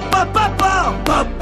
pa pa pa pa pa